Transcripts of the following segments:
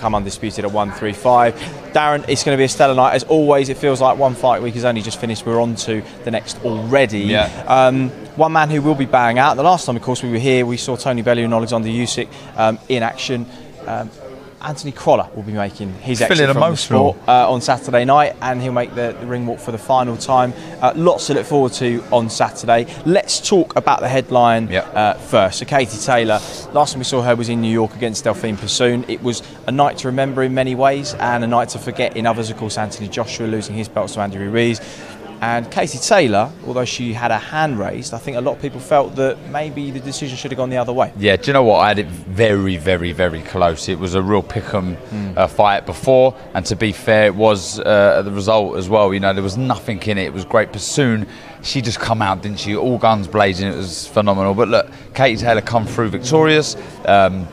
become undisputed at 135. Darren, it's going to be a stellar night. As always, it feels like one fight week has only just finished. We're on to the next already. Yeah. Um, one man who will be bowing out. The last time, of course, we were here, we saw Tony Bellew and Alexander Usyk um, in action. Um, Anthony Crolla will be making his exit from the sport uh, on Saturday night, and he'll make the, the ring walk for the final time. Uh, lots to look forward to on Saturday. Let's talk about the headline Yep. uh, first. So, Katie Taylor, last time we saw her was in New York against Delphine Persoon. It was a night to remember in many ways, and a night to forget in others. Of course, Anthony Joshua losing his belts to Andy Ruiz. And Katie Taylor, although she had her hand raised, I think a lot of people felt that maybe the decision should have gone the other way. Yeah, do you know what? I had it very, very, very close. It was a real pick'em uh, fight before, and to be fair, it was uh, the result as well. You know, there was nothing in it. It was great. Persoon, she just come out, didn't she? All guns blazing. It was phenomenal. But look, Katie Taylor come through victorious. Um,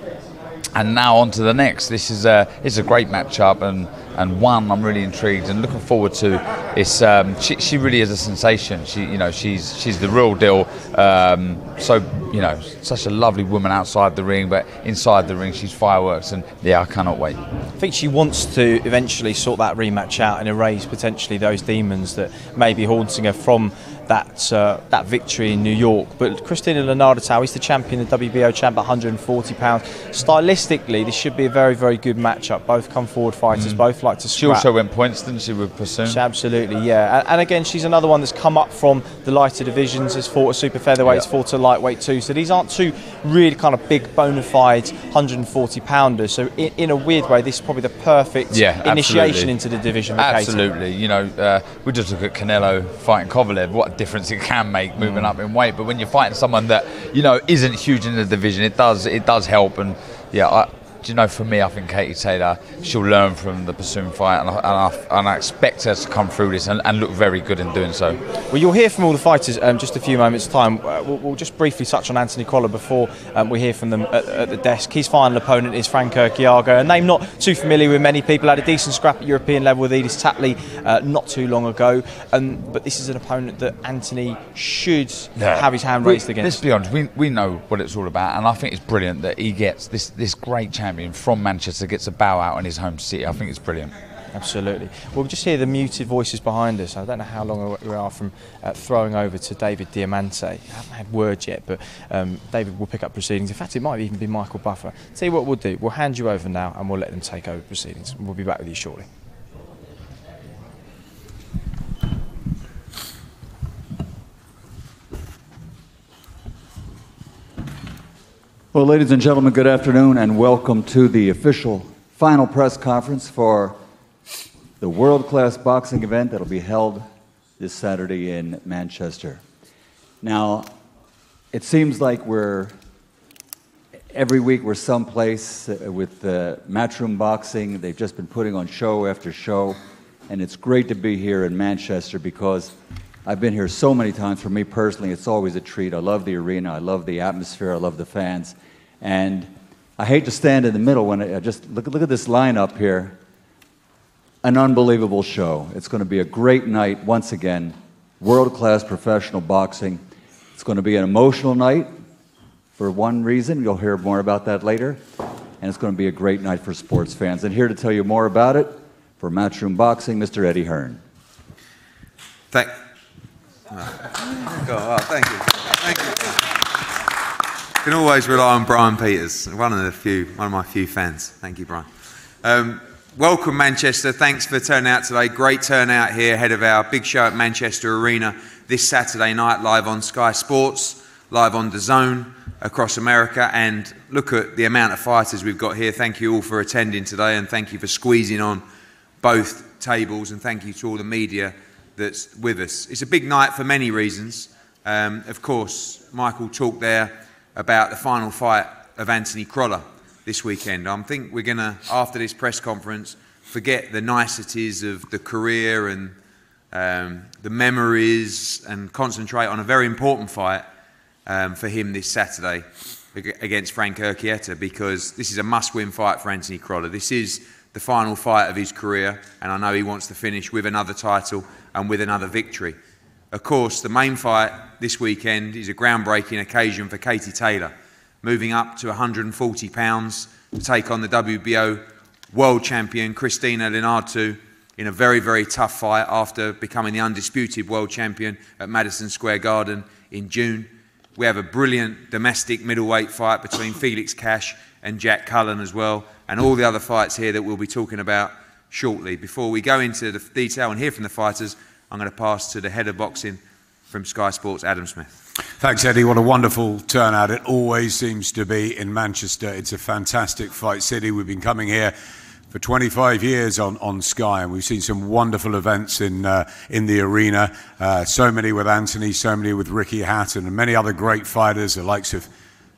and now on to the next. This is a it's a great matchup and and one I'm really intrigued and looking forward to. It's um, she, she really is a sensation. She you know she's she's the real deal. Um, so you know such a lovely woman outside the ring, but inside the ring she's fireworks and yeah I cannot wait. I think she wants to eventually sort that rematch out and erase potentially those demons that may be haunting her from that uh, that victory in New York. But Christina Linardatou is the champion, the WBO champ, 140 pounds. Stylistically, this should be a very very good matchup. Both come forward fighters, both like to She also went points, didn't she, with? She Absolutely, yeah. And, and again, she's another one that's come up from the lighter divisions, has fought a super featherweight, has Yeah. fought a lightweight too. So these aren't two really kind of big bona fide 140 pounders. So in, in a weird way, this is probably the perfect Yeah, initiation into the division. Absolutely. You know, uh, we just look at Canelo fighting Kovalev. What a difference it can make moving mm. up in weight. But when you're fighting someone that you know isn't huge in the division, it does it does help. And yeah, I, do you know, for me, I think Katie Taylor she'll learn from the Persoon fight, and I, and I, and I expect her to come through this and, and look very good in doing so. Well, you'll hear from all the fighters um, just a few moments' time. Uh, we'll, we'll just briefly touch on Anthony Crolla before um, we hear from them at, at the desk. His final opponent is Frank Urquiaga, a name not too familiar with many people. Had a decent scrap at European level with Edis Tatli uh, not too long ago. Um, but this is an opponent that Anthony should have his hand We- raised against. Let's be honest, we, we know what it's all about, and I think it's brilliant that he gets this, this great champion from Manchester gets a bow out in his home city. I think it's brilliant. Absolutely. Well, we just hear the muted voices behind us. I don't know how long we are from uh, throwing over to David Diamante. I haven't had word yet, but um, David will pick up proceedings. In fact, it might even be Michael Buffer. Tell you what we'll do. We'll hand you over now and we'll let them take over proceedings. We'll be back with you shortly. Well, ladies and gentlemen, good afternoon and welcome to the official final press conference for the world class boxing event that'll be held this Saturday in Manchester. Now, it seems like we're every week we're someplace uh, with uh, Matchroom Boxing. They've just been putting on show after show, and it's great to be here in Manchester because I've been here so many times. For me personally, it's always a treat. I love the arena, I love the atmosphere, I love the fans, and I hate to stand in the middle when I just look, look at this lineup here. An unbelievable show. It's going to be a great night once again. World class professional boxing. It's going to be an emotional night for one reason. You'll hear more about that later. And it's going to be a great night for sports fans. And here to tell you more about it, for Matchroom Boxing, Mr. Eddie Hearn. Thank. Oh, thank you. Thank you. Can always rely on Brian Peters, one of the few, one of my few fans. Thank you, Brian. Um, welcome, Manchester. Thanks for turning out today. Great turnout here ahead of our big show at Manchester Arena this Saturday night, live on Sky Sports, live on the Zone across America. And look at the amount of fighters we've got here. Thank you all for attending today, and thank you for squeezing on both tables. And thank you to all the media that's with us. It's a big night for many reasons. Um, of course, Michael talked there about the final fight of Anthony Crolla this weekend. I think we're going to, after this press conference, forget the niceties of the career and um, the memories and concentrate on a very important fight um, for him this Saturday against Frank Urquiaga because this is a must-win fight for Anthony Crolla. This is the final fight of his career, and I know he wants to finish with another title and with another victory. Of course, the main fight this weekend is a groundbreaking occasion for Katie Taylor, moving up to 140 pounds to take on the WBO world champion Christina Linardatou in a very, very tough fight after becoming the undisputed world champion at Madison Square Garden in June. We have a brilliant domestic middleweight fight between Felix Cash and Jack Cullen as well, and all the other fights here that we'll be talking about shortly. Before we go into the detail and hear from the fighters, I'm going to pass to the head of boxing from Sky Sports, Adam Smith. Thanks, Eddie. What a wonderful turnout it always seems to be in Manchester. It's a fantastic fight city. We've been coming here for 25 years on, on Sky, and we've seen some wonderful events in, uh, in the arena. Uh, so many with Anthony, so many with Ricky Hatton, and many other great fighters, the likes of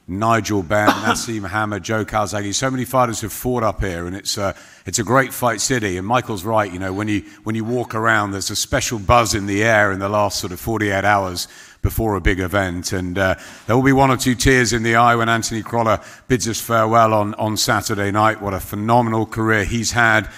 Nigel Benn, Naseem Hamed, Joe Calzaghe. So many fighters have fought up here, and it's, uh, it's a great fight city. And Michael's right, you know, when you, when you walk around, there's a special buzz in the air in the last sort of 48 hours before a big event. And uh, there will be one or two tears in the eye when Anthony Crolla bids us farewell on, on Saturday night. What a phenomenal career he's had.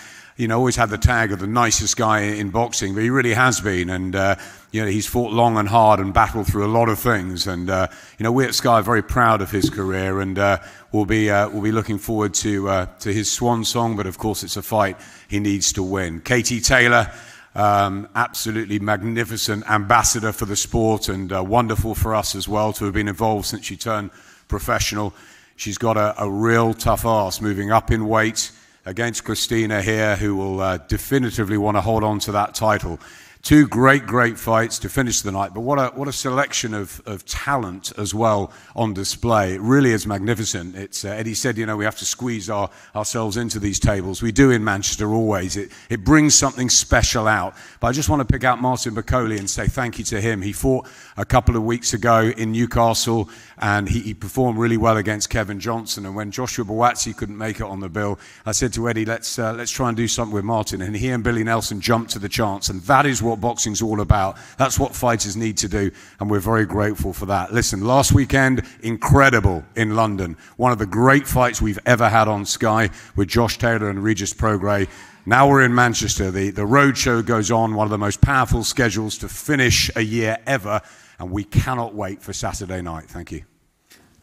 You know, always had the tag of the nicest guy in boxing, but he really has been. And, uh, you know, he's fought long and hard and battled through a lot of things. And, uh, you know, we at Sky are very proud of his career and uh, we'll, be, uh, we'll be looking forward to, uh, to his swan song. But of course, it's a fight he needs to win. Katie Taylor, um, absolutely magnificent ambassador for the sport and uh, wonderful for us as well to have been involved since she turned professional. She's got a, a real tough ass moving up in weight against Christina here, who will uh, definitively want to hold on to that title. Two great, great fights to finish the night, but what a, what a selection of, of talent as well on display. It really is magnificent. It's, uh, Eddie said, you know, we have to squeeze our, ourselves into these tables. We do in Manchester always. It, it brings something special out. But I just want to pick out Martin Bakole and say thank you to him. He fought a couple of weeks ago in Newcastle and he, he performed really well against Kevin Johnson. And when Joshua Buatsi couldn't make it on the bill, I said to Eddie, let's, uh, let's try and do something with Martin. And he and Billy Nelson jumped to the chance. And that is what boxing's all about. That's what fighters need to do. And we're very grateful for that. Listen, last weekend, incredible in London. One of the great fights we've ever had on Sky with Josh Taylor and Regis Prograis. Now we're in Manchester. The, the road show goes on, one of the most powerful schedules to finish a year ever. And we cannot wait for Saturday night. Thank you.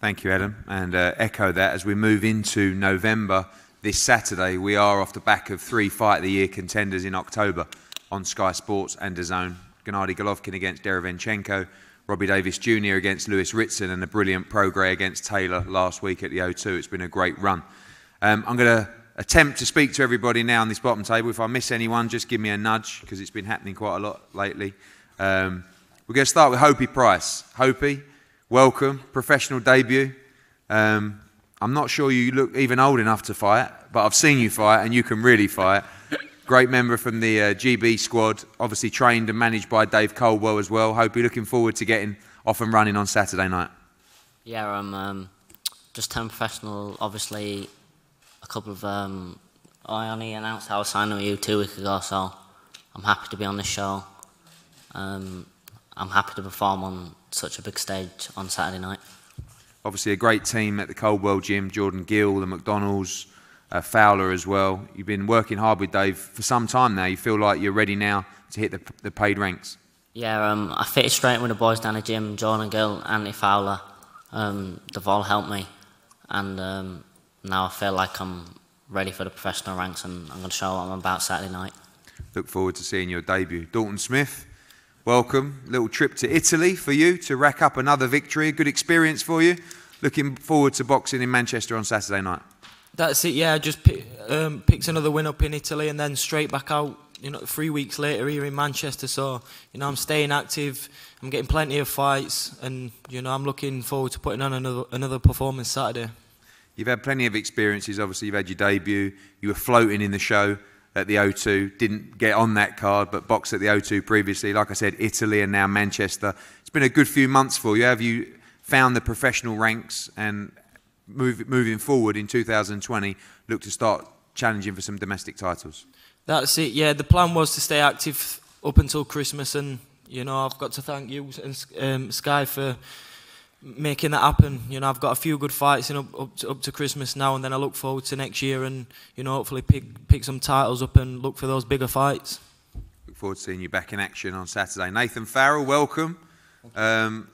Thank you, Adam. And uh, echo that as we move into November this Saturday, we are off the back of three Fight of the Year contenders in October on Sky Sports and DAZN. Gennady Golovkin against Derevyanchenko, Robbie Davis Jr. against Lewis Ritson, and a brilliant Prograis against Taylor last week at the O2. It's been a great run. Um, I'm going to attempt to speak to everybody now on this bottom table. If I miss anyone, just give me a nudge because it's been happening quite a lot lately. Um, we're going to start with Hopi Price. Hopi, welcome, professional debut. Um, I'm not sure you look even old enough to fight, but I've seen you fight and you can really fight. Great member from the uh, GB squad, obviously trained and managed by Dave Coldwell as well. Hope you're looking forward to getting off and running on Saturday night. Yeah, I'm um, just turned professional. Obviously, a couple of um, I only announced I was signing with you two weeks ago, so I'm happy to be on this show. Um, I'm happy to perform on such a big stage on Saturday night. Obviously, a great team at the Coldwell Gym Jordan Gill, the McDonald's, uh, Fowler as well. You've been working hard with Dave for some time now. You feel like you're ready now to hit the, the paid ranks. Yeah, um, I fitted straight with the boys down the gym Jordan Gill, Andy Fowler. Um, they've all helped me, and um, now I feel like I'm ready for the professional ranks and I'm going to show what I'm about Saturday night. Look forward to seeing your debut. Dalton Smith, welcome. Little trip to Italy for you to rack up another victory. A good experience for you. Looking forward to boxing in Manchester on Saturday night. That's it. Yeah, just pick, um, picked another win up in Italy and then straight back out. You know, three weeks later here in Manchester. So you know, I'm staying active. I'm getting plenty of fights, and you know, I'm looking forward to putting on another another performance Saturday. You've had plenty of experiences. Obviously, you've had your debut. You were floating in the show at the O2. Didn't get on that card, but boxed at the O2 previously. Like I said, Italy and now Manchester. It's been a good few months for you. Have you found the professional ranks and move, moving forward in 2020, look to start challenging for some domestic titles? That's it. Yeah, the plan was to stay active up until Christmas, and you know, I've got to thank you and um, Sky for making that happen. You know, I've got a few good fights in up, up, to, up to Christmas now, and then I look forward to next year and, you know, hopefully pick, pick some titles up and look for those bigger fights. Look forward to seeing you back in action on Saturday. Nathan Farrell, welcome. Um,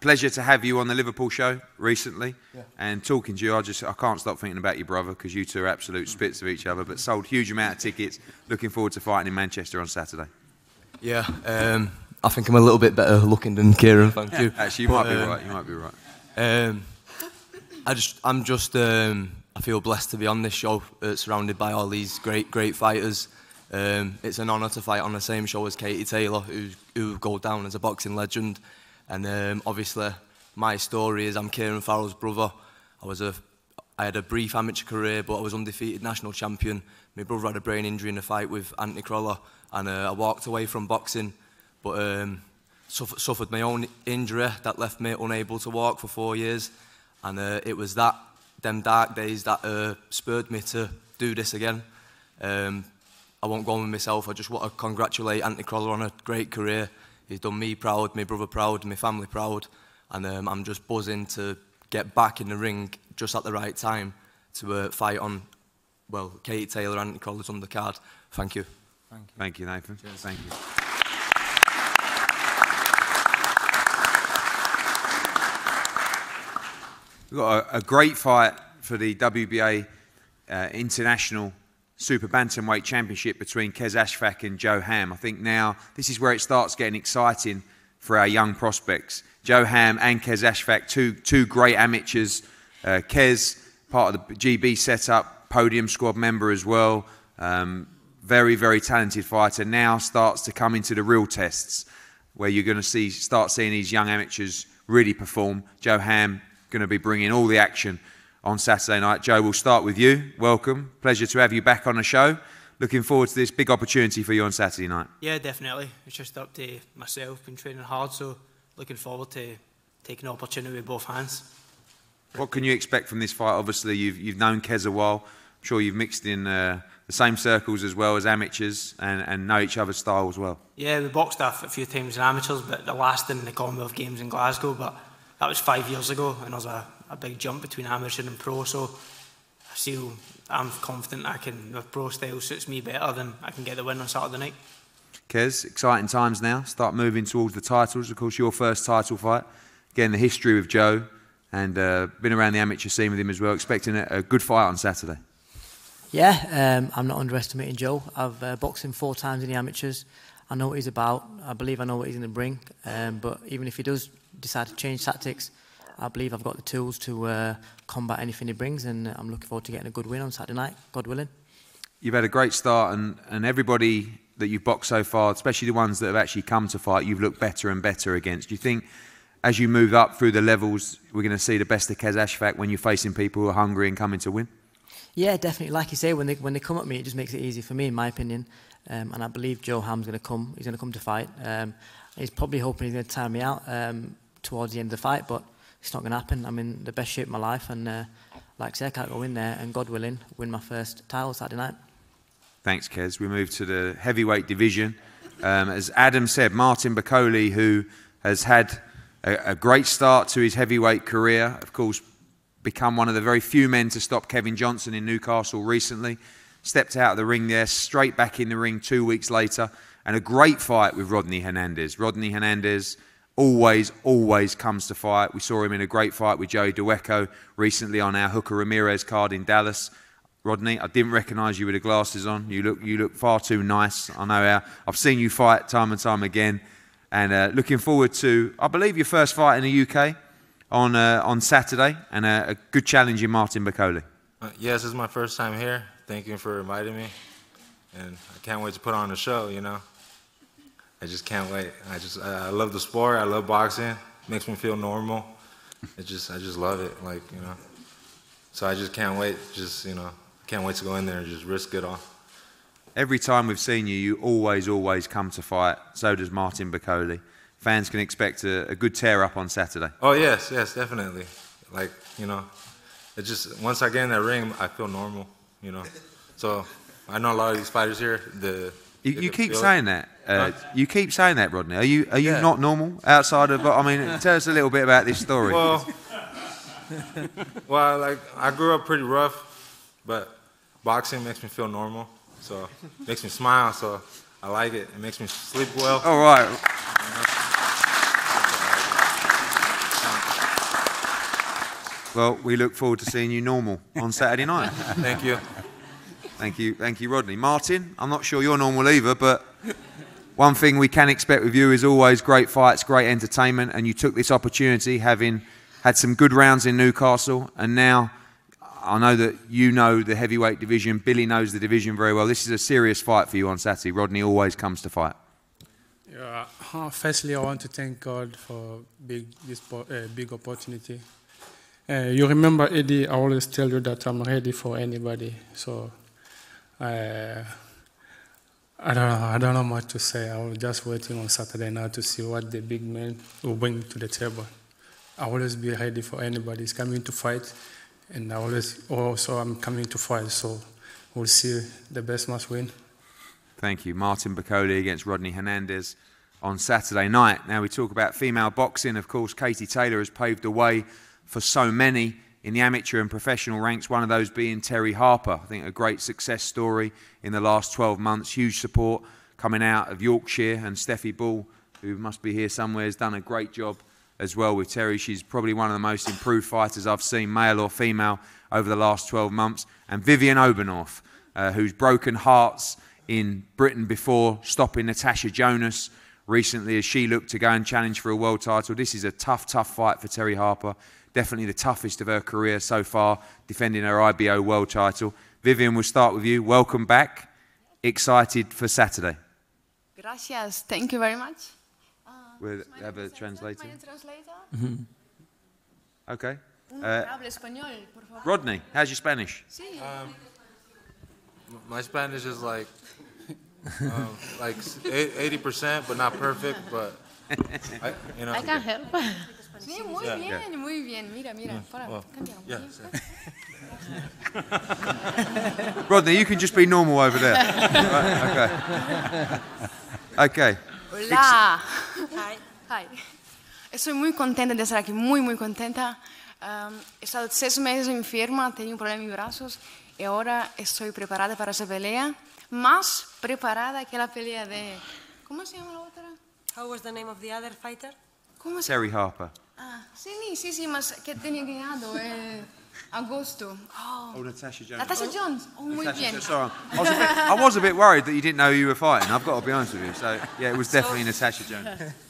pleasure to have you on the Liverpool show recently. Yeah. And talking to you, I just I can't stop thinking about your brother because you two are absolute spits of each other. But sold huge amount of tickets. Looking forward to fighting in Manchester on Saturday. Yeah, um, I think I'm a little bit better looking than Kieran. Thank you. Actually, you might be um, right. You might be right. Um, I just, I'm just, um, I feel blessed to be on this show, uh, surrounded by all these great, great fighters. Um, it's an honour to fight on the same show as Katie Taylor, who who go down as a boxing legend. And um, obviously, my story is I'm Kieran Farrell's brother. I was a, I had a brief amateur career, but I was undefeated national champion. My brother had a brain injury in a fight with Anthony Crolla, and uh, I walked away from boxing, but um, suffered, suffered my own injury that left me unable to walk for four years. And uh, it was that, them dark days that uh, spurred me to do this again. Um, I won't go on with myself. I just want to congratulate Anthony Crolla on a great career. He's done me proud, my brother proud, my family proud. And um, I'm just buzzing to get back in the ring just at the right time to uh, fight on, well, Katie Taylor, Anthony Crolla's on the card. Thank you. Thank you, Thank you, Nathan. Thank you. We've got a, a great fight for the WBA uh, International Super Bantamweight Championship between Kez Ashfaq and Joe Ham. I think now this is where it starts getting exciting for our young prospects. Joe Ham and Kez Ashfaq, two, two great amateurs. Uh, Kez, part of the GB setup, podium squad member as well. Um, very, very talented fighter. Now starts to come into the real tests where you're going to see start seeing these young amateurs really perform. Joe Ham going to be bringing all the action on Saturday night. Joe, we'll start with you. Welcome. Pleasure to have you back on the show. Looking forward to this big opportunity for you on Saturday night. Yeah, definitely. It's just up to myself. Been training hard, so looking forward to taking the opportunity with both hands. What can you expect from this fight? Obviously, you've, you've known Kez a while. I'm sure you've mixed in uh, the same circles as well as amateurs and, and know each other's style as well. Yeah, we boxed off a few times in amateurs, but the last in the Commonwealth Games in Glasgow. But that was five years ago, and there's a, a big jump between amateur and pro. So I feel I'm confident I can. The pro style suits me better than I can get the win on Saturday night. Kez, exciting times now. Start moving towards the titles. Of course, your first title fight. Again, the history with Joe and uh, been around the amateur scene with him as well. Expecting a, a good fight on Saturday. Yeah, um, I'm not underestimating Joe. I've uh, boxed him four times in the amateurs. I know what he's about. I believe I know what he's going to bring. Um, but even if he does decide to change tactics, I believe I've got the tools to uh, combat anything he brings, and I'm looking forward to getting a good win on Saturday night, God willing. You've had a great start, and, and everybody that you've boxed so far, especially the ones that have actually come to fight, you've looked better and better against. Do you think as you move up through the levels, we're going to see the best of Kez Ashfaq when you're facing people who are hungry and coming to win? Yeah, definitely. Like you say, when they when they come at me, it just makes it easy for me, in my opinion. Um, and I believe Joe Ham's going to come. He's going to come to fight. Um, he's probably hoping he's going to tire me out um, towards the end of the fight, but it's not going to happen. I'm in the best shape of my life, and uh, like I say, I can't go in there and God willing, win my first title Saturday night. Thanks, Kez. We move to the heavyweight division. Um, as Adam said, Martin Bakole, who has had a, a great start to his heavyweight career, of course, become one of the very few men to stop Kevin Johnson in Newcastle recently. Stepped out of the ring there, straight back in the ring two weeks later, and a great fight with Rodney Hernandez. Rodney Hernandez always, always comes to fight. We saw him in a great fight with Joey Dawejko recently on our Hooker Ramirez card in Dallas. Rodney, I didn't recognise you with the glasses on. You look, you look far too nice. I know how. I've seen you fight time and time again, and uh, looking forward to, I believe, your first fight in the UK on uh, on Saturday, and a, a good challenge in Martin Bakole. Uh, yes, this is my first time here. Thank you for inviting me, and I can't wait to put on the show. You know, I just can't wait. I just I love the sport. I love boxing. makes me feel normal. It just I just love it. Like you know, so I just can't wait. Just you know, can't wait to go in there and just risk it all. Every time we've seen you, you always, always come to fight. So does Martin Bakole. Fans can expect a, a good tear up on Saturday. Oh yes, yes, definitely. Like you know, it just once I get in that ring, I feel normal. You know, so I know a lot of these fighters here. The You, you keep feel it. saying that. Uh, you keep saying that, Rodney. Are you are you Yeah. not normal outside of? I mean, tell us a little bit about this story. Well, well, like I grew up pretty rough, but boxing makes me feel normal. So it makes me smile. So I like it. It makes me sleep well. All right. Well, we look forward to seeing you normal on Saturday night. Thank you. Thank you, thank you, Rodney. Martin, I'm not sure you're normal either, but one thing we can expect with you is always great fights, great entertainment, and you took this opportunity having had some good rounds in Newcastle, and now I know that you know the heavyweight division. Billy knows the division very well. This is a serious fight for you on Saturday. Rodney always comes to fight. Yeah, uh, firstly, I want to thank God for big this uh, big opportunity. Uh, you remember, Eddie? I always tell you that I'm ready for anybody. So, uh, I don't know. I don't know much to say. I was just waiting on Saturday night to see what the big man will bring to the table. I always be ready for anybody. Coming to fight, and I always also I'm coming to fight. So, we'll see. The best must win. Thank you. Martin Bakole against Rodney Hernandez on Saturday night. Now we talk about female boxing. Of course, Katie Taylor has paved the way for so many in the amateur and professional ranks, one of those being Terri Harper. I think a great success story in the last 12 months. Huge support coming out of Yorkshire and Stefy Bull, who must be here somewhere, has done a great job as well with Terri. She's probably one of the most improved fighters I've seen, male or female, over the last 12 months. And Vivian Obenauf, uh, who's broken hearts in Britain before stopping Natasha Jonas recently as she looked to go and challenge for a world title. This is a tough, tough fight for Terri Harper. Definitely the toughest of her career so far, defending her IBO world title. Vivian, we'll start with you. Welcome back. Excited for Saturday. Gracias. Thank you very much. We'll have a translator. translator? Okay. Un Uh, habla español, por favor. Rodney, how's your Spanish? Um, my Spanish is like, um, like eighty percent, but not perfect. But I, you know. I can help. Sí, muy Yeah. bien, Yeah. muy bien. Mira, mira. Yeah, Para, well, cambia. yeah, Rodney, you can just be normal over there. Right, okay. Okay. Hola. Hi. Hi. Estoy muy contenta de estar aquí, muy, muy contenta. Um, he estado seis meses enferma, tenía un problema en mis brazos y ahora estoy preparada para esa pelea, más preparada que la pelea de... ¿Cómo se llama la otra? How was the name of the other fighter? ¿Cómo se Terry Harper. Ah, sí, sí, sí, más que tenía ganado en agosto. Oh. Oh, Natasha Jones. Natasha Jones. Oh, muy Natasha, bien. sorry. I was, a bit, I was a bit worried that you didn't know who you were fighting. I've got to be honest with you. So, yeah, it was definitely Natasha Jones.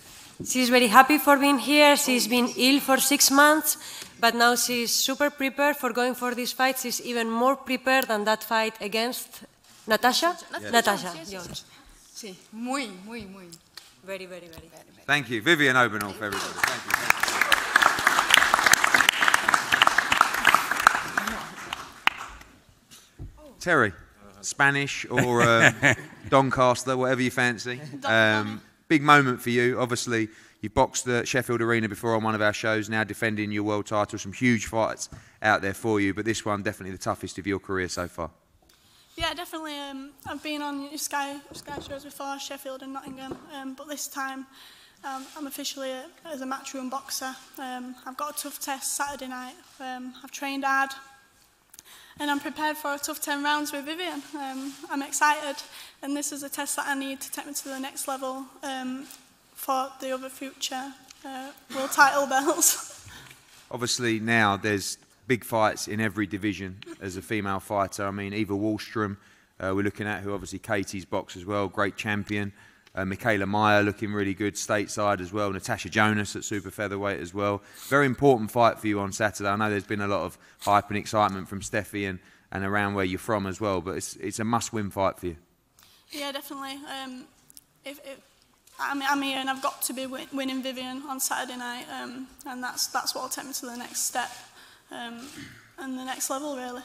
She's very happy for being here. She's been ill for six months, but now she's super prepared for going for this fight. She's even more prepared than that fight against Natasha. Natasha Natasha Jones, yes, Jones. Sí, muy, muy, muy. Very, very, very. Thank you. Vivian Obenauf, everybody. Thank you. Thank you. Terri, Spanish or um, Doncaster, whatever you fancy. Um, big moment for you. Obviously, you boxed the Sheffield Arena before on one of our shows, now defending your world title. Some huge fights out there for you, but this one definitely the toughest of your career so far. Yeah, definitely. Um, I've been on Sky Sky shows before, Sheffield and Nottingham, um, but this time um, I'm officially a, as a matchroom boxer. Um, I've got a tough test Saturday night. Um, I've trained hard, and I'm prepared for a tough 10 rounds with Vivian. Um, I'm excited, and this is a test that I need to take me to the next level um, for the other future uh, world title belts. obviously now there's big fights in every division as a female fighter. I mean, Eva Wahlström, uh, we're looking at who obviously Katie's box as well, great champion. Uh, Mikaela Mayer looking really good stateside as well. Natasha Jonas at super featherweight as well. Very important fight for you on Saturday. I know there's been a lot of hype and excitement from Stefy and, and around where you're from as well, but it's, it's a must-win fight for you. Yeah, definitely. Um, if, if, I'm, I'm here and I've got to be win, winning Vivian on Saturday night, um, and that's that's what will take me to the next step um, and the next level, really.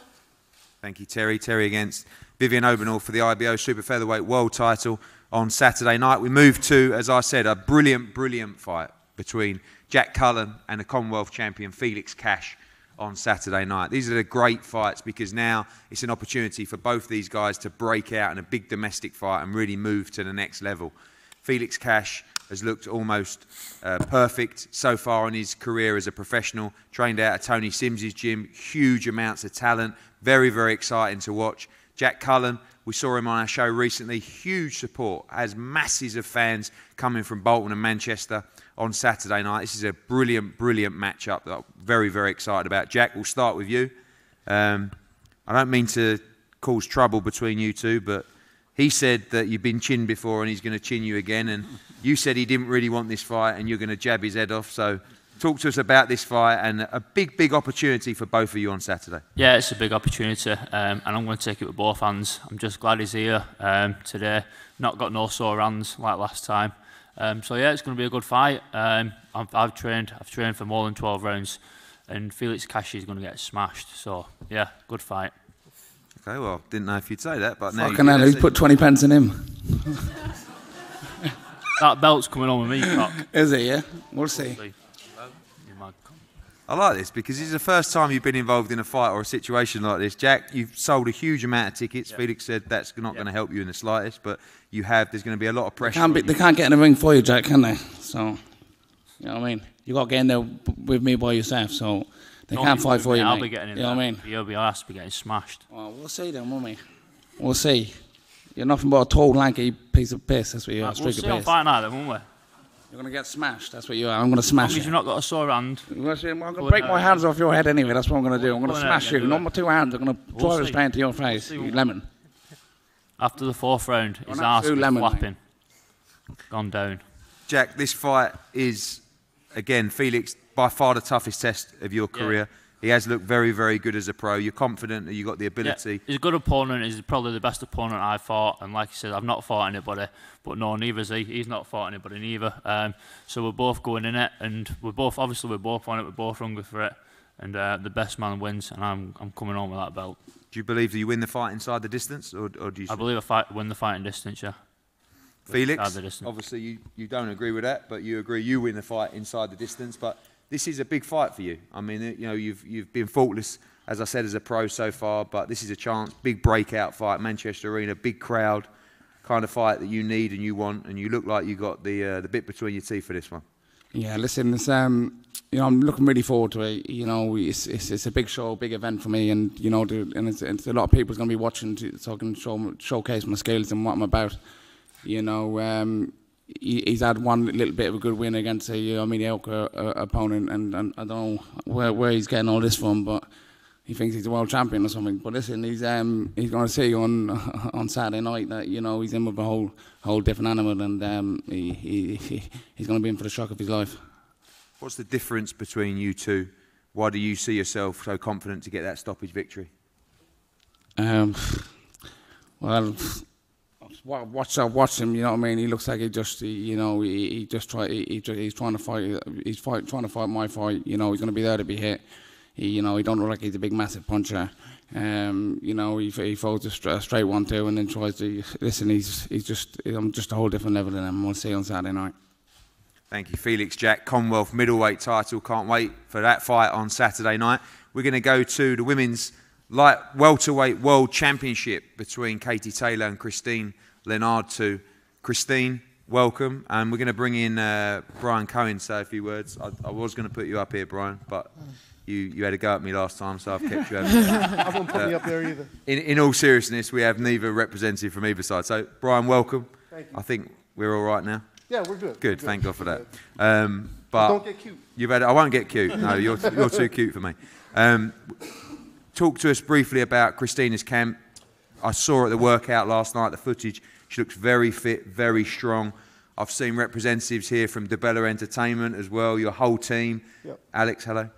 Thank you, Terri. Terri against Vivian Obenauf for the IBO Super Featherweight World title on Saturday night. We move to, as I said, a brilliant, brilliant fight between Jack Cullen and the Commonwealth champion Felix Cash on Saturday night. These are the great fights because now it's an opportunity for both these guys to break out in a big domestic fight and really move to the next level. Felix Cash has looked almost uh, perfect so far in his career as a professional. Trained out at Tony Sims's gym, huge amounts of talent, very, very exciting to watch. Jack Cullen We saw him on our show recently. Huge support, has masses of fans coming from Bolton and Manchester on Saturday night. This is a brilliant, brilliant matchup that I'm very, very excited about. Jack, we'll start with you. Um, I don't mean to cause trouble between you two, but he said that you've been chinned before and he's going to chin you again. And you said he didn't really want this fight and you're going to jab his head off. So talk to us about this fight and a big, big opportunity for both of you on Saturday. Yeah, it's a big opportunity, um, and I'm going to take it with both hands. I'm just glad he's here um, today. Not got no sore hands like last time. Um, so yeah, it's going to be a good fight. Um, I've, I've trained, I've trained for more than 12 rounds, and Felix Kashi is going to get smashed. So yeah, good fight. Okay, well, didn't know if you'd say that, but now Fucking hell, who's put 20 pence in him? that belt's coming on with me, Cock. Is it, yeah? We'll see. I like this because this is the first time you've been involved in a fight or a situation like this. Jack, you've sold a huge amount of tickets. Felix said that's not going to help you in the slightest, but you have. There's going to be a lot of They pressure. can't, be, on they you. can't get in the ring for you, Jack, can they? So, you know what I mean? You got to get in there with me by yourself, so they Don't can't be fight for you, I'll mate. be getting in You know what I mean? You'll be asked to be getting smashed. Well, we'll see then, won't we? We'll see. You're nothing but a tall, lanky piece of piss. That's what you are. Right, we'll of see on piss. fight night then, won't we? You're going to get smashed. That's what you are. I'm going to smash long as you. you've not got a sore hand. I'm going to break my hands off your head anyway. That's what I'm going to do. I'm going to Go on smash yeah, you. do Not it. my two hands. I'm going to We'll drive this see. paint to your face, see you lemon. After the fourth round, You're his an arse absolute was lemon, mate. flapping. Gone down. Jack, this fight is, again, Felix, by far the toughest test of your career. He has looked very, very good as a pro. You're confident that you've got the ability. Yeah, he's a good opponent. He's probably the best opponent I've fought. And like I said, I've not fought anybody. But no, neither neither's he. He's not fought anybody neither. Um, so we're both going in it, and we're both obviously we're both on it. We're both hungry for it, and uh, the best man wins. And I'm I'm coming on with that belt. Do you believe that you win the fight inside the distance, or, or do you? I believe I fight win the fighting distance. Yeah. Felix, obviously you, you don't agree with that, but you agree you win the fight inside the distance. But this is a big fight for you. I mean, you know, you've you've been faultless, as I said, as a pro so far, but this is a chance, big breakout fight, Manchester Arena, big crowd, kind of fight that you need and you want, and you look like you got the uh, the bit between your teeth for this one. Yeah, listen, it's, um, you know, I'm looking really forward to it. You know, it's, it's, it's a big show, big event for me, and you know, and it's, it's a lot of people's going to be watching, to, so I can show, showcase my skills and what I'm about. You know, um, he's had one little bit of a good win against a you know, mediocre uh, opponent, and, and I don't know where, where he's getting all this from, but he thinks he's a world champion or something. But listen, he's um, he's going to see on on Saturday night that you know he's in with a whole whole different animal, and um, he, he, he he's going to be in for the shock of his life. What's the difference between you two? Why do you see yourself so confident to get that stoppage victory? Um, well, watch I watch him. You know what I mean. He looks like he just, he, you know, he, he just try, he, he, ju- he's trying to fight. He's fight, trying to fight my fight. You know, he's going to be there to be hit. He, you know, he don't look like he's a big, massive puncher. Um, you know, he, he folds a, stra- a straight one two, and then tries to listen. He's, he's just, I'm just a whole different level than him. We'll see on Saturday night. Thank you, Felix Jack. Commonwealth middleweight title. Can't wait for that fight on Saturday night. We're going to go to the women's light welterweight world championship between Katie Taylor and Christine Leonard. To Christine, welcome, and we're going to bring in uh, Brian Cohen. to Say a few words. I, I was going to put you up here, Brian, but you, you had a go at me last time, so I've kept you. over there. I won't put me up there either. In, in all seriousness, we have neither representative from either side. So, Brian, welcome. Thank you. I think we're all right now. Yeah, we're good. Good, We're thank God for that. Um, but Don't get cute. You've had. I won't get cute. No, you're you're too cute for me. Um, talk to us briefly about Christina's camp. I saw at the workout last night the footage. She looks very fit, very strong. I've seen representatives here from DiBella Entertainment as well. Your whole team. Yep. Alex, hello.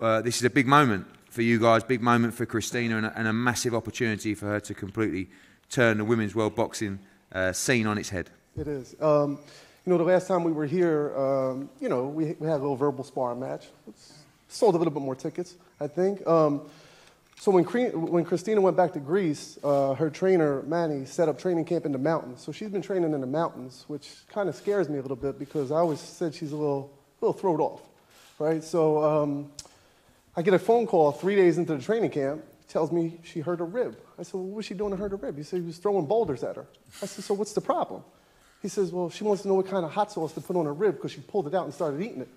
Uh, this is a big moment for you guys. Big moment for Christina, and a, and a massive opportunity for her to completely turn the women's world boxing uh, scene on its head. It is. Um, you know, the last time we were here, um, you know, we, we had a little verbal sparring match. It's sold a little bit more tickets, I think. Um, so when, when Christina went back to Greece, uh, her trainer, Manny, set up training camp in the mountains. So she's been training in the mountains, which kind of scares me a little bit because I always said she's a little, little thrown off, right? So um, I get a phone call three days into the training camp, tells me she hurt her rib. I said, well, what was she doing to hurt her rib? He said he was throwing boulders at her. I said, so what's the problem? He says, well, she wants to know what kind of hot sauce to put on her rib because she pulled it out and started eating it,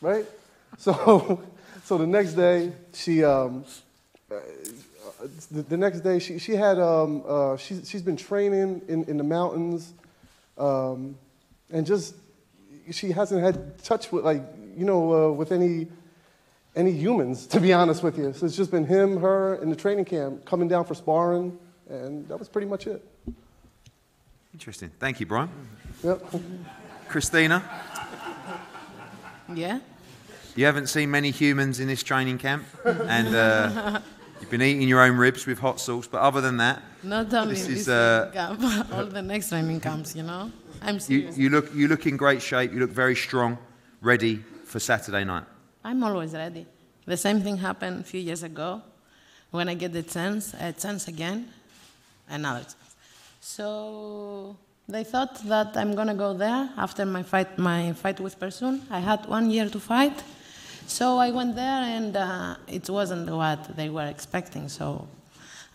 right? So, so the next day, she, um, the, the next day, she, she had, um, uh, she's, she's been training in, in the mountains um, and just, she hasn't had touch with, like, you know, uh, with any, any humans, to be honest with you. So it's just been him, her, in the training camp, coming down for sparring, and that was pretty much it. Interesting. Thank you, Brian. Yep. Christina, Yeah? you haven't seen many humans in this training camp, and uh, you've been eating your own ribs with hot sauce. But other than that, Not only this this is uh, all the next training camps, you know? I'm you, serious. you look you look in great shape. You look very strong, ready for Saturday night. I'm always ready. The same thing happened a few years ago. When I get the chance, a chance again, another chance. So they thought that I'm gonna go there after my fight, my fight with Persoon. I had one year to fight, so I went there, and uh, it wasn't what they were expecting. So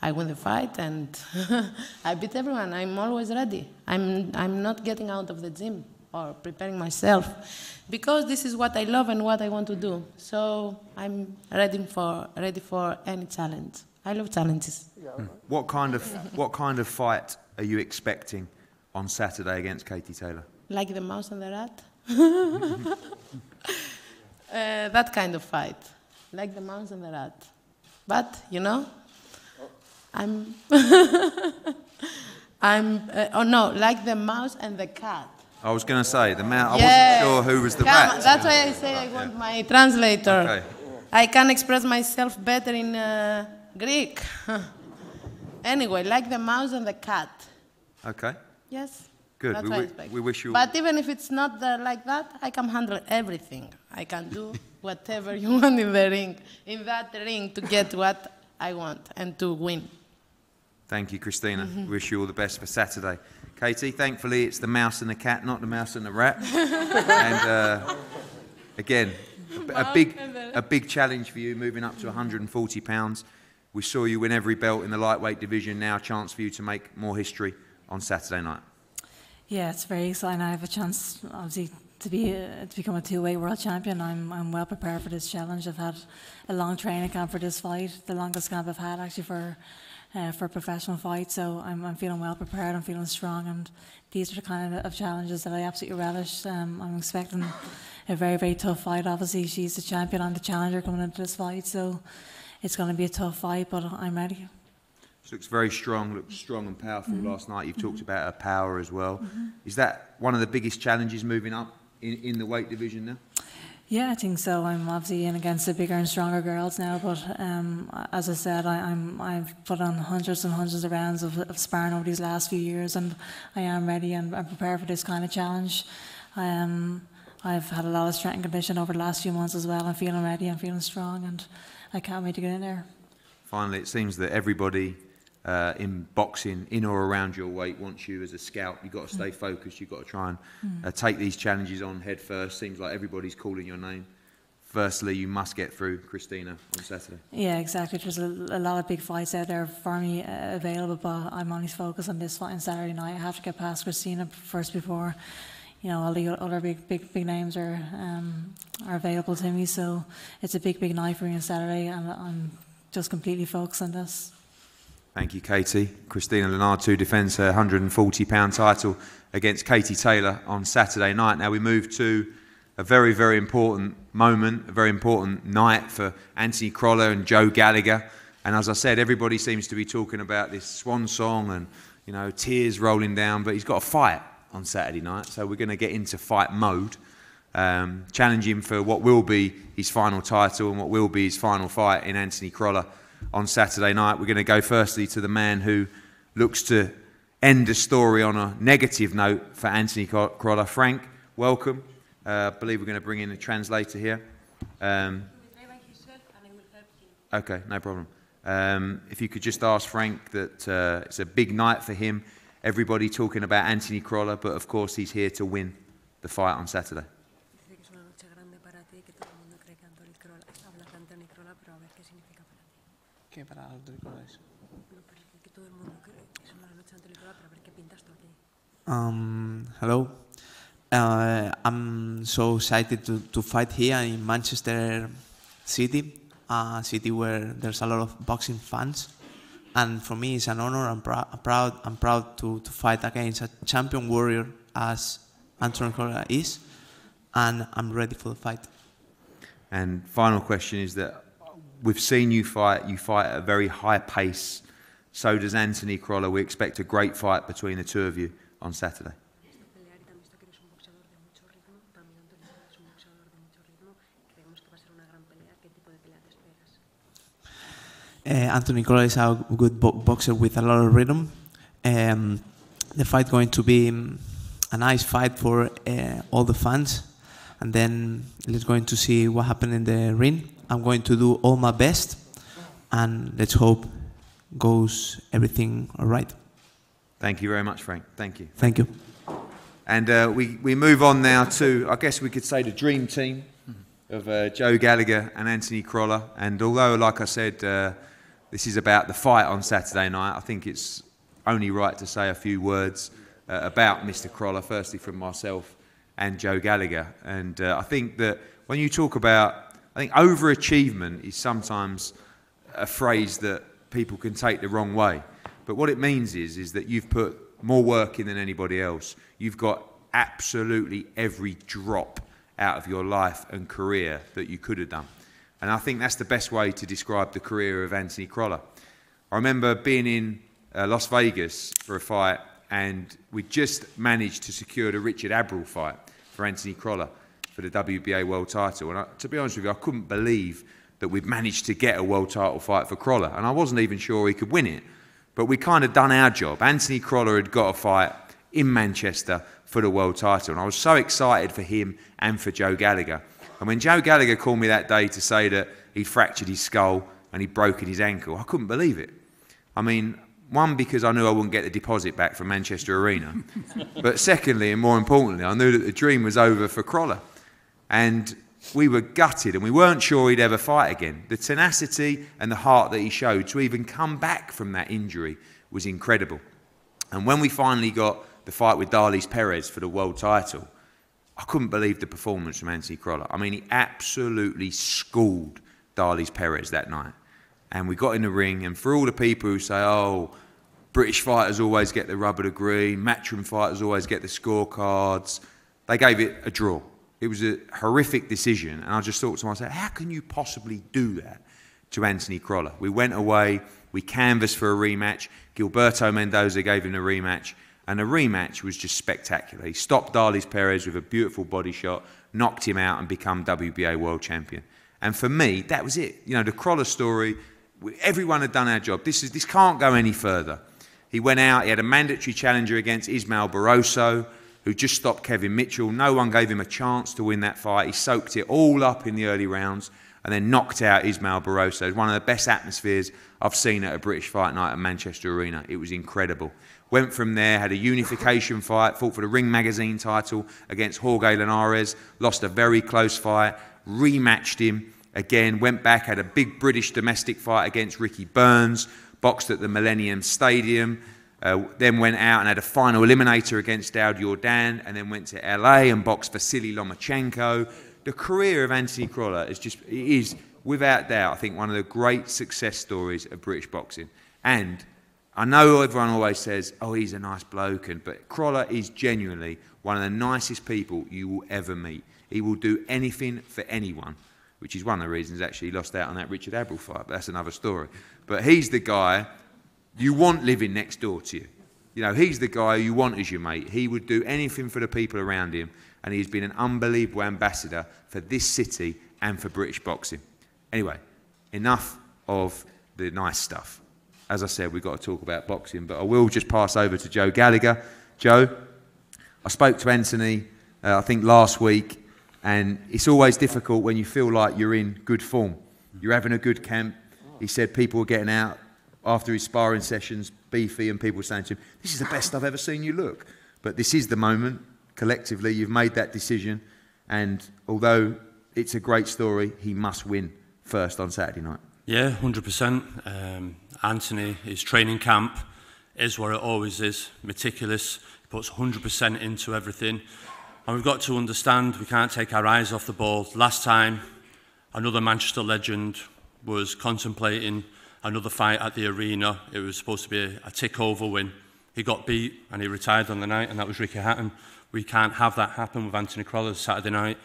I won the fight, and I beat everyone. I'm always ready. I'm I'm not getting out of the gym or preparing myself because this is what I love and what I want to do. So I'm ready for ready for any challenge. I love challenges. What kind of what kind of fight are you expecting on Saturday against Katie Taylor? Like the mouse and the rat. uh, that kind of fight, like the mouse and the rat. But you know, I'm I'm uh, oh no, like the mouse and the cat. I was going to say the man. I wasn't sure who was the Come rat. That's why I say I want my translator. Okay. I can express myself better in uh, Greek. anyway, like the mouse and the cat. Okay. Yes. Good. That's We what I expect. we wish you- But even if it's not uh, like that, I can handle everything. I can do whatever you want in the ring, in that ring, to get what I want and to win. Thank you, Christina. Mhm. Wish you all the best for Saturday. Katie, thankfully it's the mouse and the cat, not the mouse and the rat. and uh, again, a, a big, a big challenge for you, moving up to 140 pounds. We saw you win every belt in the lightweight division. Now, a chance for you to make more history on Saturday night. Yeah, it's very exciting. I have a chance, obviously, to be uh, to become a two-way world champion. I'm I'm well prepared for this challenge. I've had a long training camp for this fight, the longest camp I've had actually for uh, for a professional fight. So I'm I'm feeling well prepared. I'm feeling strong, and these are the kind of, challenges that I absolutely relish. Um, I'm expecting a very very tough fight. Obviously, she's the champion. I'm the challenger coming into this fight, so it's going to be a tough fight. But I'm ready. She looks very strong, looks strong and powerful Mhm. last night. You've talked about her power as well. Mhm. Is that one of the biggest challenges moving up in, in the weight division now? Yeah, I think so. I'm obviously in against the bigger and stronger girls now, but um, as I said, I, I'm I've put on hundreds and hundreds of rounds of, of sparring over these last few years, and I am ready and I'm prepared for this kind of challenge. Um, I've had a lot of strength and condition over the last few months as well. I'm feeling ready. I'm feeling strong, and I can't wait to get in there. Finally, it seems that everybody uh, in boxing, in or around your weight, wants you as a scout. You've got to stay focused. You've got to try and uh, take these challenges on head first. Seems like everybody's calling your name. Firstly, you must get through Christina on Saturday. Yeah, exactly. There's a, a lot of big fights out there for me uh, available, but I'm only focused on this fight on Saturday night. I have to get past Christina first before, you know, all the other big, big, big names are um, are available to me. So it's a big, big night for me on Saturday, and I'm just completely focused on this. Thank you, Katie. Christina Linardatou defends her 140 pound title against Katie Taylor on Saturday night. Now we move to a very, very important moment, a very important night for Anthony Crolla and Joe Gallagher. And as I said, everybody seems to be talking about this swan song and, you know, tears rolling down, but he's got a fight on Saturday night. So we're going to get into fight mode, um, challenge him for what will be his final title and what will be his final fight in Anthony Crolla on Saturday night. We're going to go firstly to the man who looks to end the story on a negative note for Anthony Crolla. Frank, welcome. Uh, I believe we're going to bring in a translator here. Um, okay, no problem. Um, if you could just ask Frank that uh, it's a big night for him. Everybody talking about Anthony Crolla, but of course he's here to win the fight on Saturday. Um, hello. Uh, I'm so excited to, to fight here in Manchester City, a city where there's a lot of boxing fans. and for me it's an honor. I'm, I'm proud. I'm proud to, to fight against a champion warrior as Anthony Crolla is, and I'm ready for the fight. And final question is that we've seen you fight. You fight at a very high pace. So does Anthony Crolla. We expect a great fight between the two of you on Saturday. Uh, Anthony Crolla is a good bo- boxer with a lot of rhythm. Um, the fight going to be um, a nice fight for uh, all the fans, and then let's going to see what happened in the ring. I'm going to do all my best, and let's hope goes everything all right. Thank you very much, Frank. Thank you. Thank you. And uh, we, we move on now to, I guess we could say, the dream team of uh, Joe Gallagher and Anthony Crolla. And although, like I said, uh, this is about the fight on Saturday night, I think it's only right to say a few words uh, about Mr. Crolla, firstly from myself and Joe Gallagher. And uh, I think that when you talk about, I think overachievement is sometimes a phrase that people can take the wrong way. But what it means is, is that you've put more work in than anybody else. You've got absolutely every drop out of your life and career that you could have done. And I think that's the best way to describe the career of Anthony Crolla. I remember being in uh, Las Vegas for a fight, and we just managed to secure the Richard Abril fight for Anthony Crolla for the WBA world title. And I, to be honest with you, I couldn't believe that we'd managed to get a world title fight for Crolla. And I wasn't even sure he could win it. But we kind of done our job. Anthony Crolla had got a fight in Manchester for the world title. And I was so excited for him and for Joe Gallagher. And when Joe Gallagher called me that day to say that he'd fractured his skull and he'd broken his ankle, I couldn't believe it. I mean, one, because I knew I wouldn't get the deposit back from Manchester Arena. but secondly, and more importantly, I knew that the dream was over for Crolla. And we were gutted and we weren't sure he'd ever fight again. The tenacity and the heart that he showed to even come back from that injury was incredible. And when we finally got the fight with Darleys Perez for the world title, I couldn't believe the performance from Anthony Crolla. I mean, he absolutely schooled Darleys Perez that night. And we got in the ring, and for all the people who say, oh, British fighters always get the rubber to green, matchroom fighters always get the scorecards, they gave it a draw. It was a horrific decision, and I just thought to myself, how can you possibly do that to Anthony Crolla? We went away, we canvassed for a rematch. Gilberto Mendoza gave him a rematch, and the rematch was just spectacular. He stopped Darleys Perez with a beautiful body shot, knocked him out, and become WBA world champion. And for me, that was it. You know, the Crolla story, everyone had done our job. This, is, this can't go any further. He went out, he had a mandatory challenger against Ismael Barroso who just stopped Kevin Mitchell. No one gave him a chance to win that fight. He soaked it all up in the early rounds and then knocked out Ismael Barroso. One of the best atmospheres I've seen at a British fight night at Manchester Arena. It was incredible. Went from there, had a unification fight, fought for the Ring Magazine title against Jorge Linares, lost a very close fight, rematched him again, went back, had a big British domestic fight against Ricky Burns, boxed at the Millennium Stadium, uh, then went out and had a final eliminator against Daud Yordan, and then went to LA and boxed Vasily Lomachenko. The career of Anthony Crolla is just it is without doubt, I think, one of the great success stories of British boxing. And I know everyone always says, "Oh, he's a nice bloke," and but Crolla is genuinely one of the nicest people you will ever meet. He will do anything for anyone, which is one of the reasons actually he lost out on that Richard Abril fight. But that's another story. But he's the guy you want living next door to you. You know, he's the guy you want as your mate. He would do anything for the people around him, and he's been an unbelievable ambassador for this city and for British boxing. Anyway, enough of the nice stuff. As I said, we've got to talk about boxing, but I will just pass over to Joe Gallagher. Joe, I spoke to Anthony, uh, I think last week, and it's always difficult when you feel like you're in good form. You're having a good camp. He said people are getting out after his sparring sessions, beefy, and people saying to him, This is the best I've ever seen you look. But this is the moment. Collectively, you've made that decision. And although it's a great story, he must win first on Saturday night. Yeah, 100%. Um, Anthony, his training camp is where it always is meticulous. He puts 100% into everything. And we've got to understand we can't take our eyes off the ball. Last time, another Manchester legend was contemplating another fight at the arena. It was supposed to be a tick over win. He got beat and he retired on the night, and that was Ricky Hatton. We can't have that happen with Anthony Crowther Saturday night.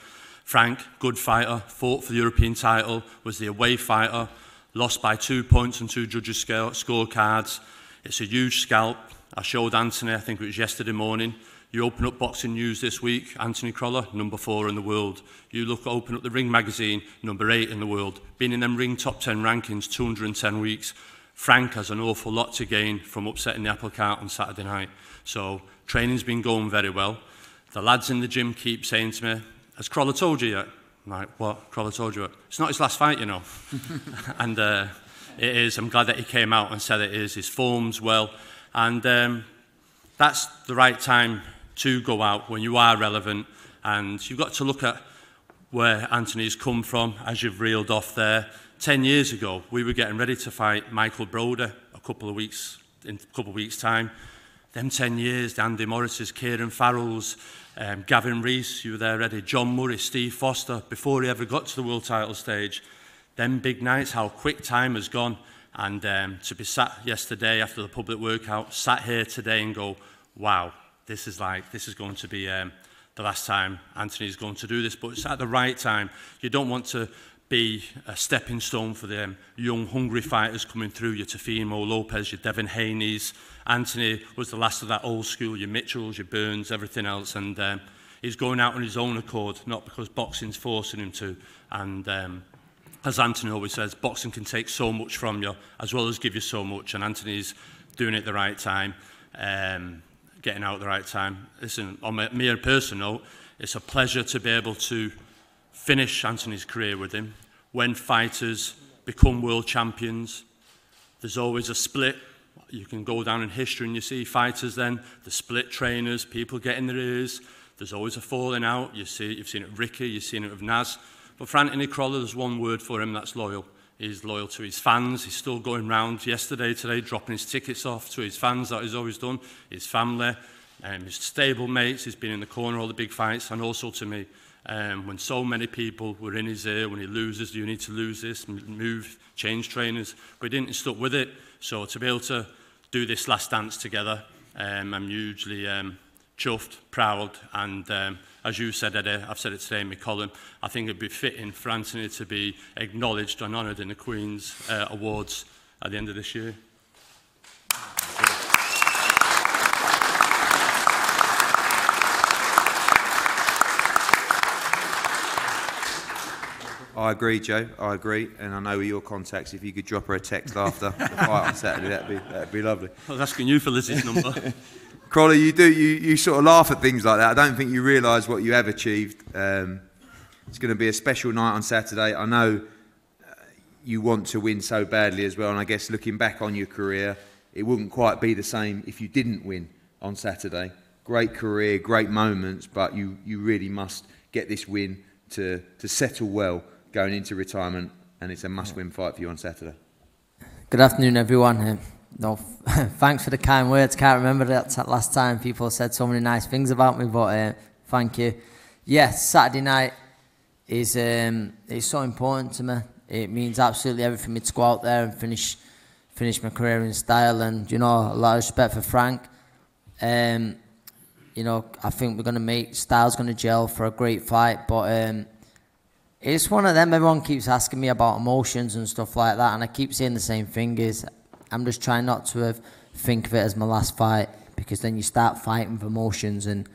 Frank, good fighter, fought for the European title, was the away fighter, lost by two points and two judges' scorecards. It's a huge scalp. I showed Anthony, I think it was yesterday morning, You open up Boxing News this week, Anthony Crolla, number four in the world. You look, open up the Ring magazine, number eight in the world. Been in them Ring top 10 rankings, 210 weeks. Frank has an awful lot to gain from upsetting the apple cart on Saturday night. So training's been going very well. The lads in the gym keep saying to me, has Crolla told you yet? I'm like, what? Crolla told you what? It's not his last fight, you know. and uh, it is. I'm glad that he came out and said it is. His form's well. And um, that's the right time to go out when you are relevant. And you've got to look at where Anthony's come from, as you've reeled off there. 10 years ago, we were getting ready to fight Michael Broder a couple of weeks, in a couple of weeks' time. Them 10 years, the Andy Morris's, Kieran Farrell's, um, Gavin Rees, you were there already, John Murray, Steve Foster, before he ever got to the world title stage. Them big nights, how quick time has gone. And um, to be sat yesterday after the public workout, sat here today and go, wow, this is like, this is going to be um, the last time Anthony is going to do this, but it's at the right time. You don't want to be a stepping stone for them young, hungry fighters coming through, your Teofimo Lopez, your Devin Haney's. Anthony was the last of that old school, your Mitchells, your Burns, everything else. And um, he's going out on his own accord, not because boxing's forcing him to. And um, as Anthony always says, boxing can take so much from you, as well as give you so much. And Anthony's doing it the right time. Um, getting out at the right time. Listen, on a mere personal, it's a pleasure to be able to finish Anthony's career with him. When fighters become world champions, there's always a split. You can go down in history and you see fighters then, the split trainers, people getting their ears. There's always a falling out. You see, you've seen it with Ricky, you've seen it with Naz. But for Anthony Crawler, there's one word for him, that's loyal is loyal to his fans. He's still going round yesterday, today, dropping his tickets off to his fans, that he's always done, his family, um, his stable mates. He's been in the corner all the big fights, and also to me. Um, when so many people were in his ear, when he loses, you need to lose this? Move, change trainers. But he didn't stick with it. So to be able to do this last dance together, um, I'm hugely um, chuffed, proud, and um, as you said, Eddie, I've said it today in my column, I think it'd be fitting for Anthony to be acknowledged and honoured in the Queen's uh, Awards at the end of this year. I agree, Joe. I agree, and I know with your contacts, if you could drop her a text after the fight on Saturday, that'd be that'd be lovely. I was asking you for Lizzie's number. Crolla, you do you, you sort of laugh at things like that. I don't think you realise what you have achieved. Um, it's going to be a special night on Saturday. I know uh, you want to win so badly as well, and I guess looking back on your career, it wouldn't quite be the same if you didn't win on Saturday. Great career, great moments, but you, you really must get this win to, to settle well going into retirement, and it's a must-win fight for you on Saturday. Good afternoon, everyone. No, thanks for the kind words. Can't remember that last time people said so many nice things about me, but uh, thank you. Yes, Saturday night is um, is so important to me. It means absolutely everything me to go out there and finish finish my career in style, and you know a lot of respect for Frank. Um, you know, I think we're gonna make style's gonna gel for a great fight, but um, it's one of them. Everyone keeps asking me about emotions and stuff like that, and I keep saying the same thing: is I'm just trying not to have, think of it as my last fight because then you start fighting for emotions. And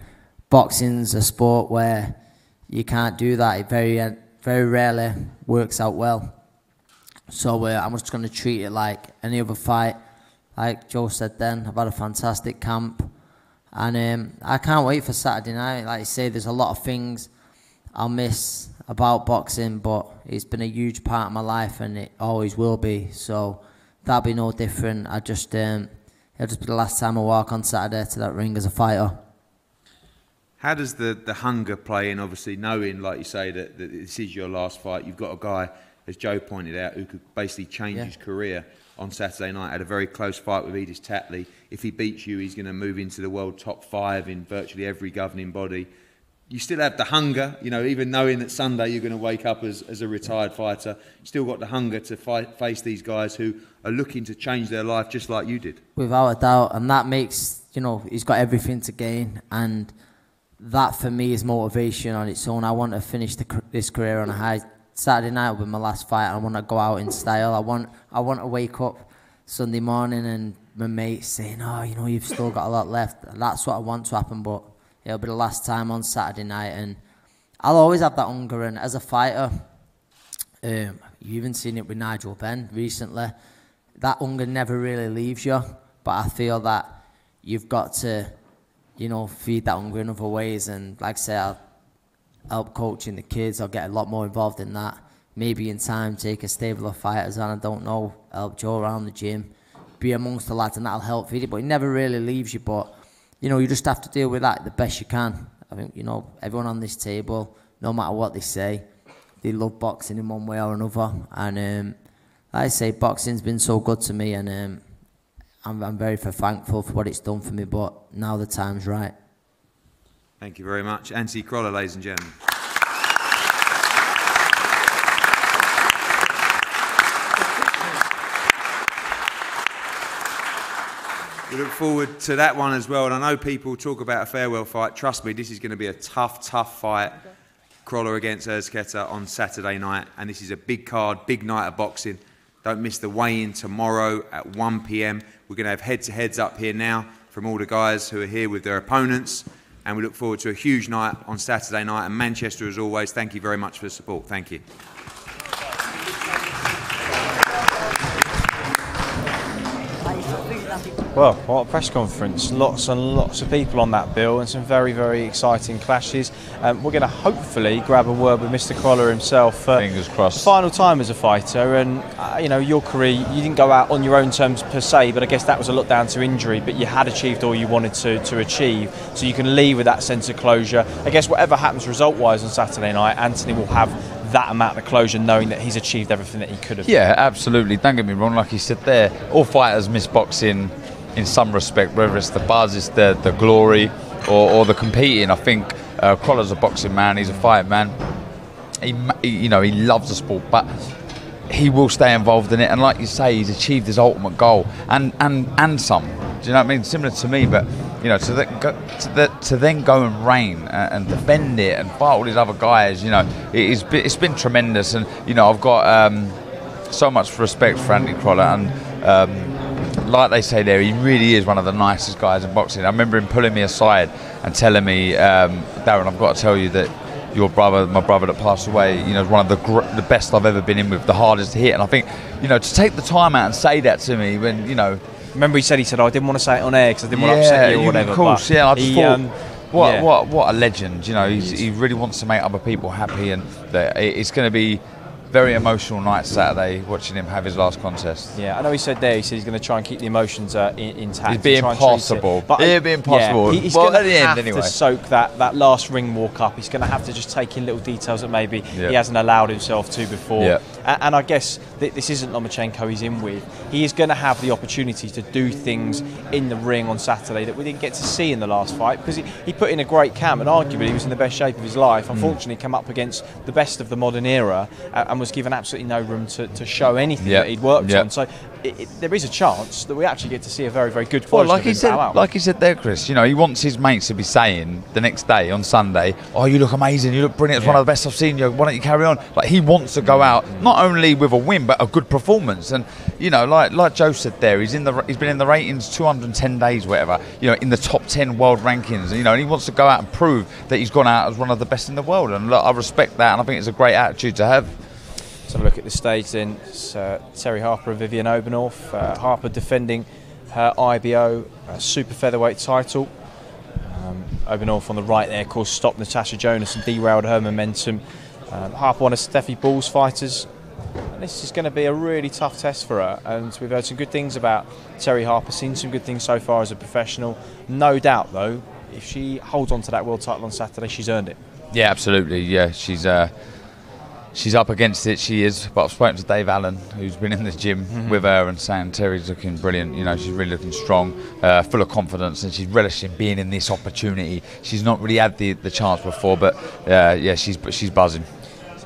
boxing's a sport where you can't do that. It very, uh, very rarely works out well. So uh, I'm just going to treat it like any other fight. Like Joe said then, I've had a fantastic camp. And um, I can't wait for Saturday night. Like I say, there's a lot of things I'll miss about boxing, but it's been a huge part of my life and it always will be. So that'll be no different. I just um, it'll just be the last time I walk on Saturday to that ring as a fighter. How does the, the hunger play in, obviously, knowing, like you say, that, that this is your last fight? You've got a guy, as Joe pointed out, who could basically change yeah. his career on Saturday night. Had a very close fight with Edis Tatli. If he beats you, he's going to move into the world top five in virtually every governing body. you still have the hunger, you know, even knowing that Sunday you're going to wake up as, as a retired fighter, you still got the hunger to fight, face these guys who are looking to change their life just like you did. Without a doubt, and that makes you know he's got everything to gain, and that for me is motivation on its own. I want to finish the, this career on a high. Saturday night will be my last fight. I want to go out in style. I want I want to wake up Sunday morning and my mates saying, "Oh, you know, you've still got a lot left." That's what I want to happen, but it'll be the last time on Saturday night, and I'll always have that hunger. And as a fighter, um, you've even seen it with Nigel Benn recently that hunger never really leaves you. But I feel that you've got to, you know, feed that hunger in other ways. And like I say, I'll help coaching the kids. I'll get a lot more involved in that. Maybe in time take a stable of fighters on. I don't know. Help Joe around the gym, be amongst the lads, and that'll help feed it. But it never really leaves you. But you know, you just have to deal with that the best you can. I think you know everyone on this table, no matter what they say, they love boxing in one way or another, and. Um, I say boxing's been so good to me, and um, I'm, I'm very thankful for what it's done for me. But now the time's right. Thank you very much, Anthony Crolla, ladies and gentlemen. We look forward to that one as well. And I know people talk about a farewell fight. Trust me, this is going to be a tough, tough fight. Crolla against Urquiaga on Saturday night. And this is a big card, big night of boxing. Don't miss the weigh-in tomorrow at 1 p.m. We're going to have head-to-heads up here now from all the guys who are here with their opponents. And we look forward to a huge night on Saturday night. And Manchester, as always, thank you very much for the support. Thank you. Well, what a press conference. Lots and lots of people on that bill and some very, very exciting clashes. Um, we're going to hopefully grab a word with Mr. Crolla himself. Uh, Fingers crossed. Final time as a fighter, and uh, you know, your career, you didn't go out on your own terms per se, but I guess that was a lot down to injury, but you had achieved all you wanted to, to achieve. So you can leave with that sense of closure. I guess whatever happens result wise on Saturday night, Anthony will have that amount of closure knowing that he's achieved everything that he could have. Yeah, absolutely. Don't get me wrong, like he said there, all fighters miss boxing in some respect, whether it's the buzz, it's the, the glory, or, or the competing. I think uh, Crolla's a boxing man, he's a fight man. He, you know, he loves the sport, but he will stay involved in it. And like you say, he's achieved his ultimate goal and, and, and some. Do you know what I mean? Similar to me, but you know, to, the, to, the, to then go and reign and, and, defend it and fight all these other guys, you know, it's been, it's been tremendous. And you know, I've got um, so much respect for Andy Crolla and. Um, like they say there, he really is one of the nicest guys in boxing. I remember him pulling me aside and telling me, um, Darren, I've got to tell you that your brother, my brother that passed away, you know, is one of the gr- the best I've ever been in with, the hardest to hit. And I think, you know, to take the time out and say that to me when, you know. Remember, he said, he said, oh, I didn't want to say it on air because I didn't yeah, want to upset you or whatever. Of course, yeah. I just he, thought, um, what, yeah. what, what a legend, you know, he really wants to make other people happy and that it's going to be very emotional night Saturday watching him have his last contest. Yeah, I know he said there, he said he's going to try and keep the emotions uh, in, intact. It'd be impossible. It. But It'd be impossible. Yeah, he's well, going to have anyway. to soak that, that last ring walk up. He's going to have to just take in little details that maybe he hasn't allowed himself to before. Yeah. And, and I guess th- this isn't Lomachenko he's in with. He is going to have the opportunity to do things in the ring on Saturday that we didn't get to see in the last fight because he, he put in a great camp and arguably he was in the best shape of his life. Hmm. Unfortunately, mm. came up against the best of the modern era uh, and was given absolutely no room to, to show anything Yep. that he'd worked Yep. on. So it, it, there is a chance that we actually get to see a very, very good Well, like he said, out. like he said there, Chris. You know, he wants his mates to be saying the next day on Sunday, "Oh, you look amazing. You look brilliant. It's one of the best I've seen you. Why don't you carry on?" Like he wants to go out not only with a win but a good performance. And you know, like like Joe said there, he's in the he's been in the ratings 210 days, whatever. You know, in the top 10 world rankings. You know, and he wants to go out and prove that he's gone out as one of the best in the world. And look, I respect that, and I think it's a great attitude to have. Have a look at the stage then. It's uh, Terri Harper and Vivian Obenauf. Uh, Harper defending her IBO uh, super featherweight title. Um, on the right there, of course, stopped Natasha Jonas and derailed her momentum. Um, Harper, one of Stefy Bull's fighters. And this is going to be a really tough test for her. And we've heard some good things about Terri Harper, seen some good things so far as a professional. No doubt, though, if she holds on to that world title on Saturday, she's earned it. Yeah, absolutely. Yeah, she's uh, she's up against it. She is. But I've spoken to Dave Allen, who's been in the gym Mhm. with her, and saying Terri's looking brilliant. You know, she's really looking strong, uh, full of confidence, and she's relishing being in this opportunity. She's not really had the, the chance before, but uh, yeah, she's she's buzzing.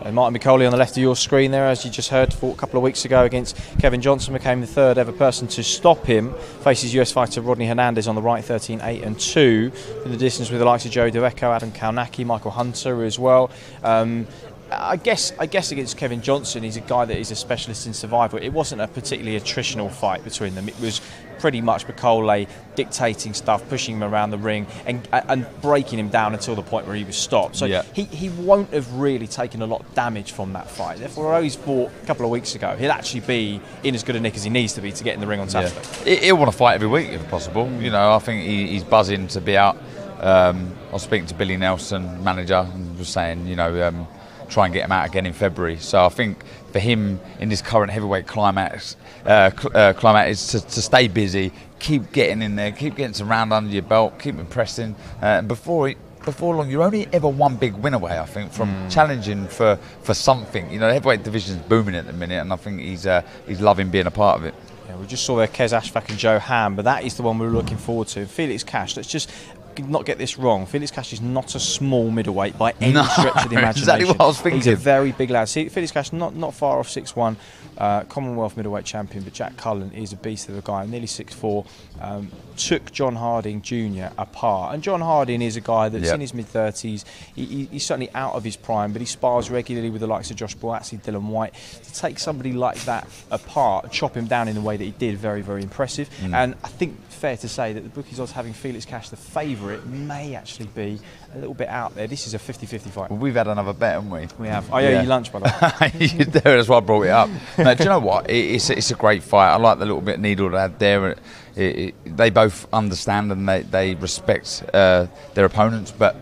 So Martin Bakole on the left of your screen there, as you just heard, fought a couple of weeks ago against Kevin Johnson, became the third ever person to stop him. Faces US fighter Rodney Hernandez on the right, 13, 8 and 2. In the distance with the likes of Joe Dawejko, Adam Kownacki, Michael Hunter as well. Um, I guess I guess against Kevin Johnson, he's a guy that is a specialist in survival. It wasn't a particularly attritional fight between them. It was pretty much Bakole dictating stuff, pushing him around the ring, and and breaking him down until the point where he was stopped. So Yeah. he, he won't have really taken a lot of damage from that fight. Therefore, although he's fought a couple of weeks ago, he'll actually be in as good a nick as he needs to be to get in the ring on Yeah. Saturday. He- He'll want to fight every week if possible. You know, I think he, he's buzzing to be out. Um, I was speaking to Billy Nelson, manager, and was saying, you know, um, try and get him out again in February. So I think for him in this current heavyweight climax, uh, cl- uh, climate is to, to stay busy, keep getting in there, keep getting some round under your belt, keep impressing. Uh, and before he, before long, you're only ever one big win away, I think, from Mm. challenging for, for something. You know, the heavyweight division's booming at the minute, and I think he's uh, he's loving being a part of it. Yeah, we just saw there Qais Ashfaq and Joe Ham, but that is the one we were looking forward to. Felix Cash, let's just not get this wrong. Felix Cash is not a small middleweight by any No, stretch of the imagination. exactly what I was He's thinking. a very big lad. See, Felix Cash not not far off 6'1", uh, Commonwealth middleweight champion, but Jack Cullen is a beast of a guy, nearly 6'4", um, took John Harding Jr. apart. And John Harding is a guy that's Yep. in his mid-30s. He, he, he's certainly out of his prime, but he spars regularly with the likes of Josh Buatsi, Dillian Whyte. To take somebody like that apart, chop him down in the way that he did, very, very impressive. Mm. And I think fair to say that the bookies odds having Felix Cash the favourite may actually be a little bit out there. This is a 50-50 fight. Well, we've had another bet, haven't we? We have. I owe you lunch, by the way. you do, that's why I brought it up. No, do you know what? It, it's, a, it's a great fight. I like the little bit of needle they had there. It, it, they both understand and they, they respect uh, their opponents, but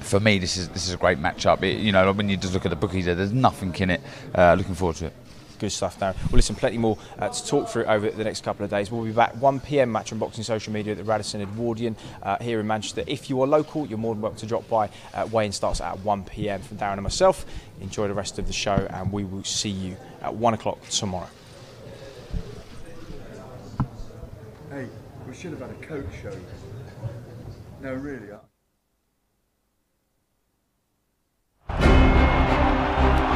for me, this is this is a great matchup. It, you know, when you just look at the bookies, there, there's nothing in it. Uh, looking forward to it. Good stuff, Darren. Well, listen, plenty more uh, to talk through over the next couple of days. We'll be back 1 pm Matchroom Boxing social media at the Radisson Edwardian uh, here in Manchester. If you are local, you're more than welcome to drop by. Uh, Wayne starts at 1 pm from Darren and myself. Enjoy the rest of the show, and we will see you at 1 o'clock tomorrow. Hey, we should have had a coach show. No, really. I-